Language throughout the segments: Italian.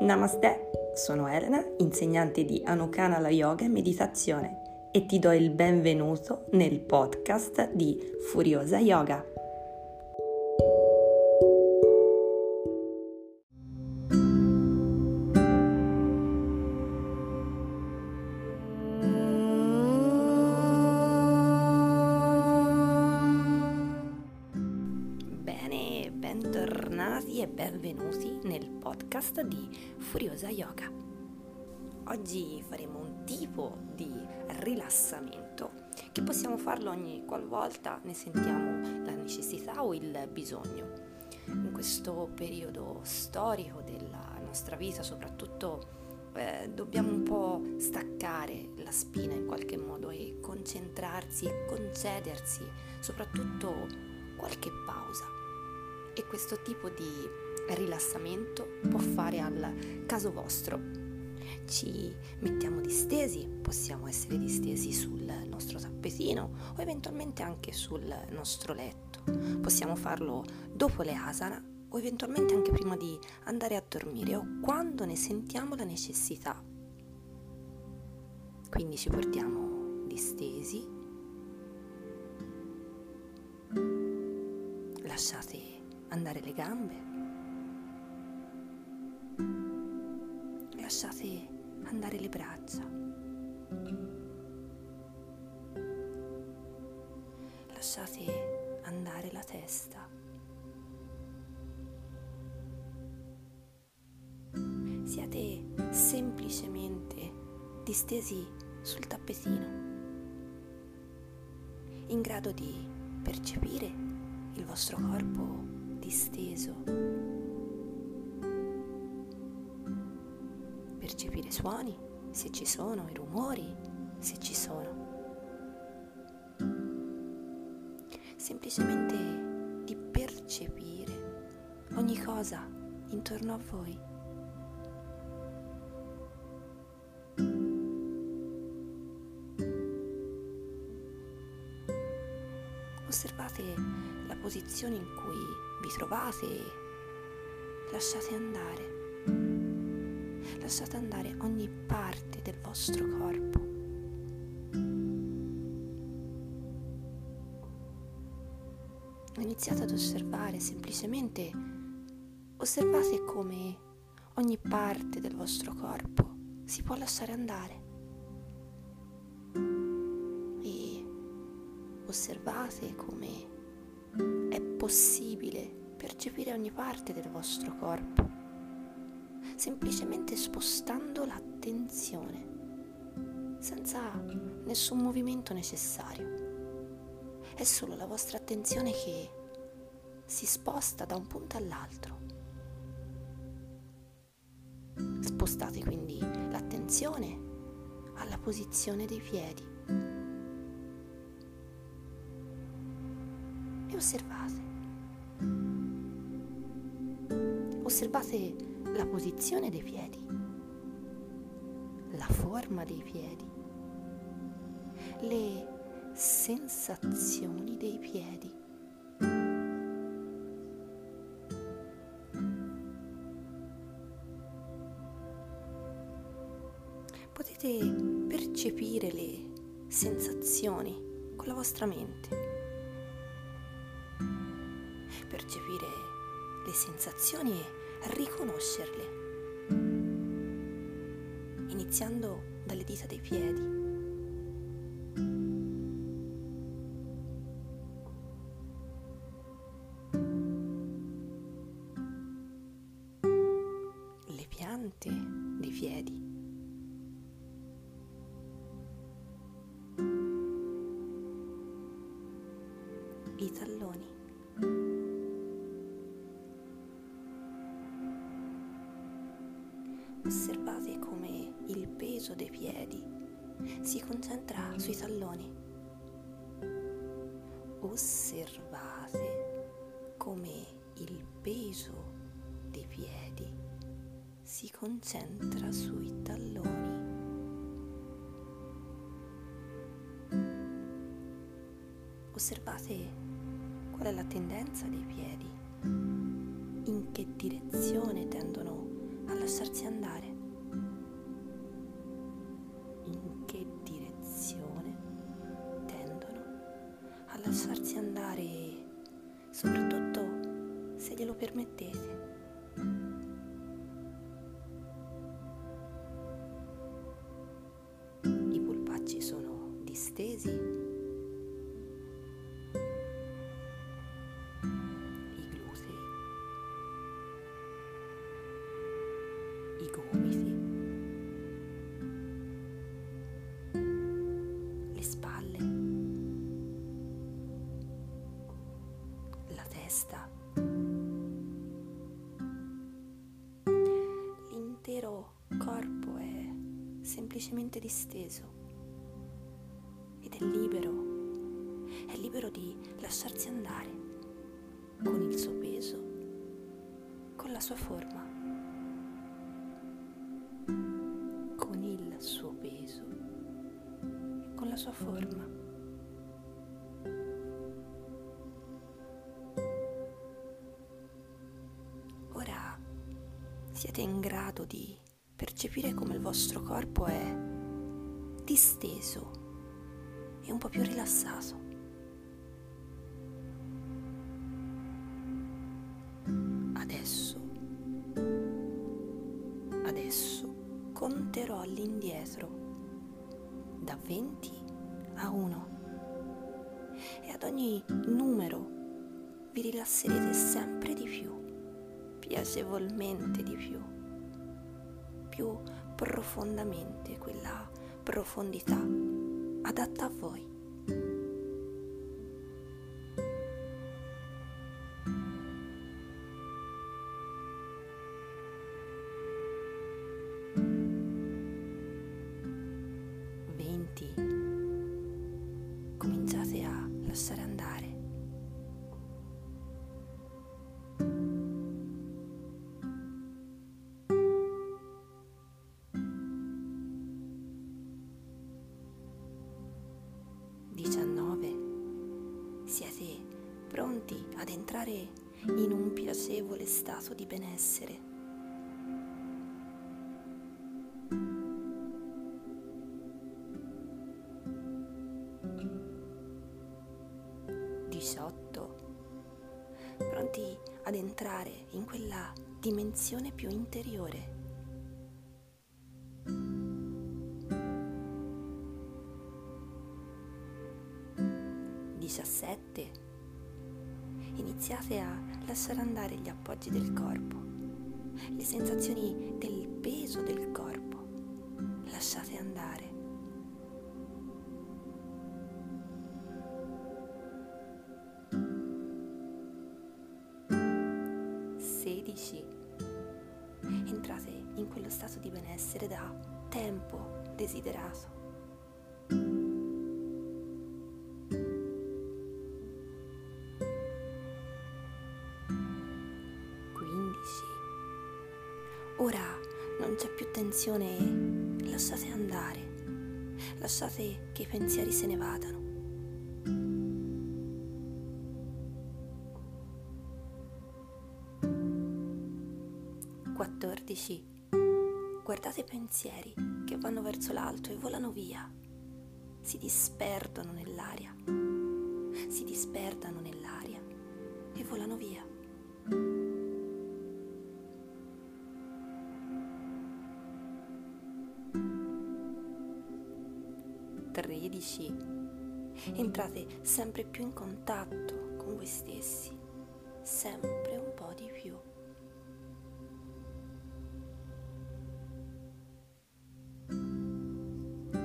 Namaste, sono Elena, insegnante di Anukanala Yoga e Meditazione e ti do il benvenuto nel podcast di Furiosa Yoga. Bentornati e benvenuti nel podcast di Furiosa Yoga. Oggi faremo un tipo di rilassamento che possiamo farlo ogni qualvolta ne sentiamo la necessità o il bisogno. In questo periodo storico della nostra vita, soprattutto eh, dobbiamo un po' staccare la spina in qualche modo e concentrarsi e concedersi soprattutto qualche pausa. E questo tipo di rilassamento può fare al caso vostro. Ci mettiamo distesi, possiamo essere distesi sul nostro tappetino o eventualmente anche sul nostro letto. Possiamo farlo dopo le asana o eventualmente anche prima di andare a dormire o quando ne sentiamo la necessità. Quindi ci portiamo distesi, lasciate andare le gambe, lasciate andare le braccia, lasciate andare la testa. Siate semplicemente distesi sul tappetino, in grado di percepire il vostro corpo disteso, percepire i suoni se ci sono, i rumori se ci sono. Semplicemente di percepire ogni cosa intorno a voi. Posizione in cui vi trovate e lasciate andare. Lasciate andare ogni parte del vostro corpo. Iniziate ad osservare semplicemente, osservate come ogni parte del vostro corpo si può lasciare andare. E osservate come è possibile percepire ogni parte del vostro corpo, semplicemente spostando l'attenzione, senza nessun movimento necessario. È solo la vostra attenzione che si sposta da un punto all'altro. Spostate quindi l'attenzione alla posizione dei piedi osservate. Osservate la posizione dei piedi, la forma dei piedi, le sensazioni dei piedi. Potete percepire le sensazioni con la vostra mente, sensazioni e riconoscerle, iniziando dalle dita dei piedi. Osservate come il peso dei piedi si concentra sui talloni. Osservate come il peso dei piedi si concentra sui talloni. Osservate qual è la tendenza dei piedi, in che direzione tendono a lasciarsi andare. In che direzione tendono a lasciarsi andare, soprattutto se glielo permettete. I polpacci sono distesi semplicemente disteso ed è libero, è libero di lasciarsi andare con il suo peso, con la sua forma. suo peso con la sua forma. Ora siete in grado di percepire come il vostro corpo è disteso e un po' più rilassato. Adesso, adesso conterò all'indietro da 20 a 1 e ad ogni numero vi rilasserete sempre di più, piacevolmente di più, più profondamente quella profondità adatta a voi. Ad entrare in un piacevole stato di benessere 18, pronti ad entrare in quella dimensione più interiore. Lasciare andare gli appoggi del corpo, le sensazioni del peso del corpo. Lasciate andare. 16 entrate in quello stato di benessere da tempo desiderato. Ora non c'è più tensione, lasciate andare, lasciate che i pensieri se ne vadano. 14. Guardate i pensieri che vanno verso l'alto e volano via. Si disperdono nell'aria. Si disperdano nell'aria e volano via. Tredici. Entrate sempre più in contatto con voi stessi, sempre un po' di più.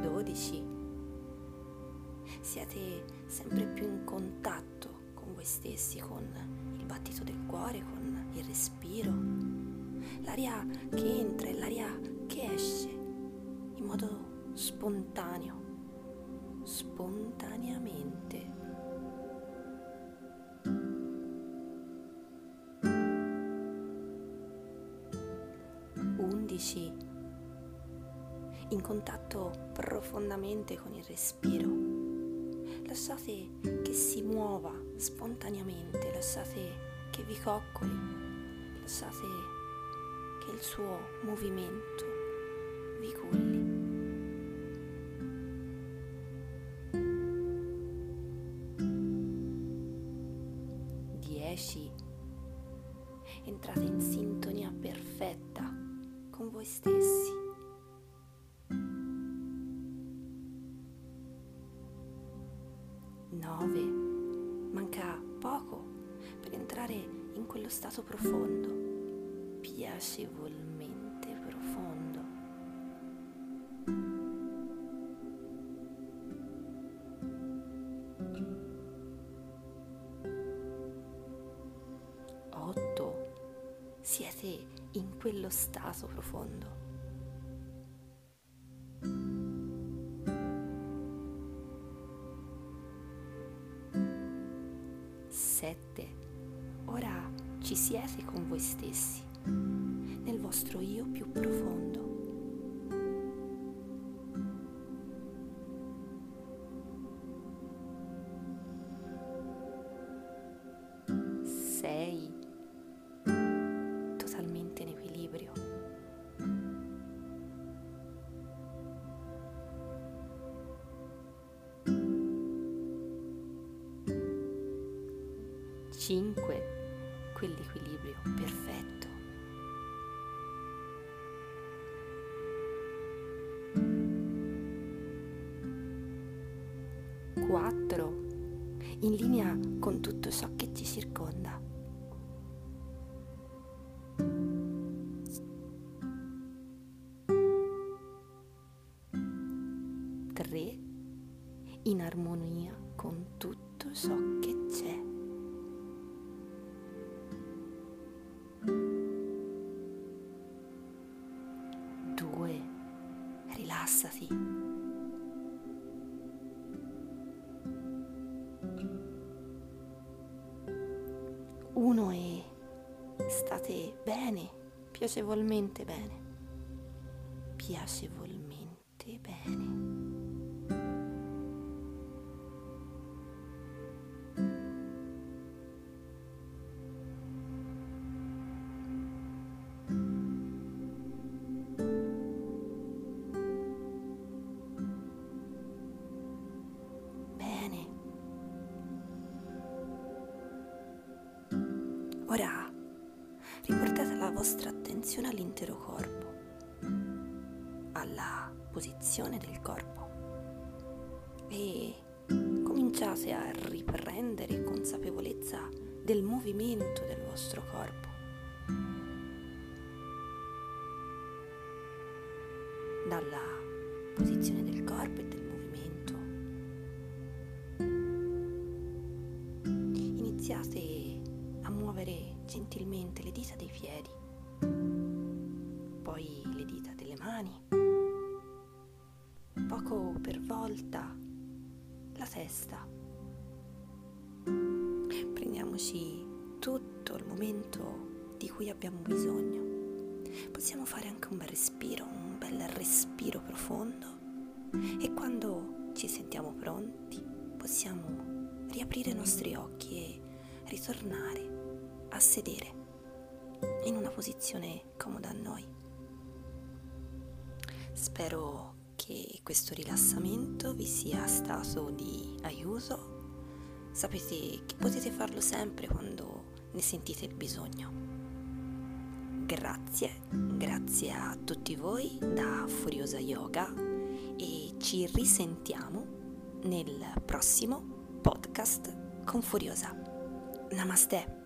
12 siete sempre più in contatto con voi stessi, con il battito del cuore, con il respiro, l'aria che entra e l'aria che esce in modo spontaneo, spontaneamente. Undici in contatto profondamente con il respiro. Lasciate che si muova spontaneamente, lasciate che vi coccoli, lasciate che il suo movimento vi culli. 9 manca poco per entrare in quello stato profondo, piacevolmente profondo. Otto, siete in quello stato profondo. Ci siete con voi stessi, nel vostro io più profondo. Sei. Totalmente in equilibrio. Cinque, quell'equilibrio perfetto. Quattro, in linea con tutto ciò che ci circonda. Tre, in armonia con tutto ciò che Uno e state bene, piacevolmente bene. Piacevolmente Ora riportate la vostra attenzione all'intero corpo, alla posizione del corpo e cominciate a riprendere consapevolezza del movimento del vostro corpo. Dalla posizione del corpo e del movimento iniziate gentilmente le dita dei piedi, poi le dita delle mani, poco per volta la testa. Prendiamoci tutto il momento di cui abbiamo bisogno. Possiamo fare anche un bel respiro, un bel respiro profondo e quando ci sentiamo pronti possiamo riaprire i nostri occhi e ritornare a sedere in una posizione comoda a noi. Spero che questo rilassamento vi sia stato di aiuto. Sapete che potete farlo sempre quando ne sentite il bisogno. Grazie, grazie a tutti voi da Furiosa Yoga e ci risentiamo nel prossimo podcast con Furiosa. Namaste.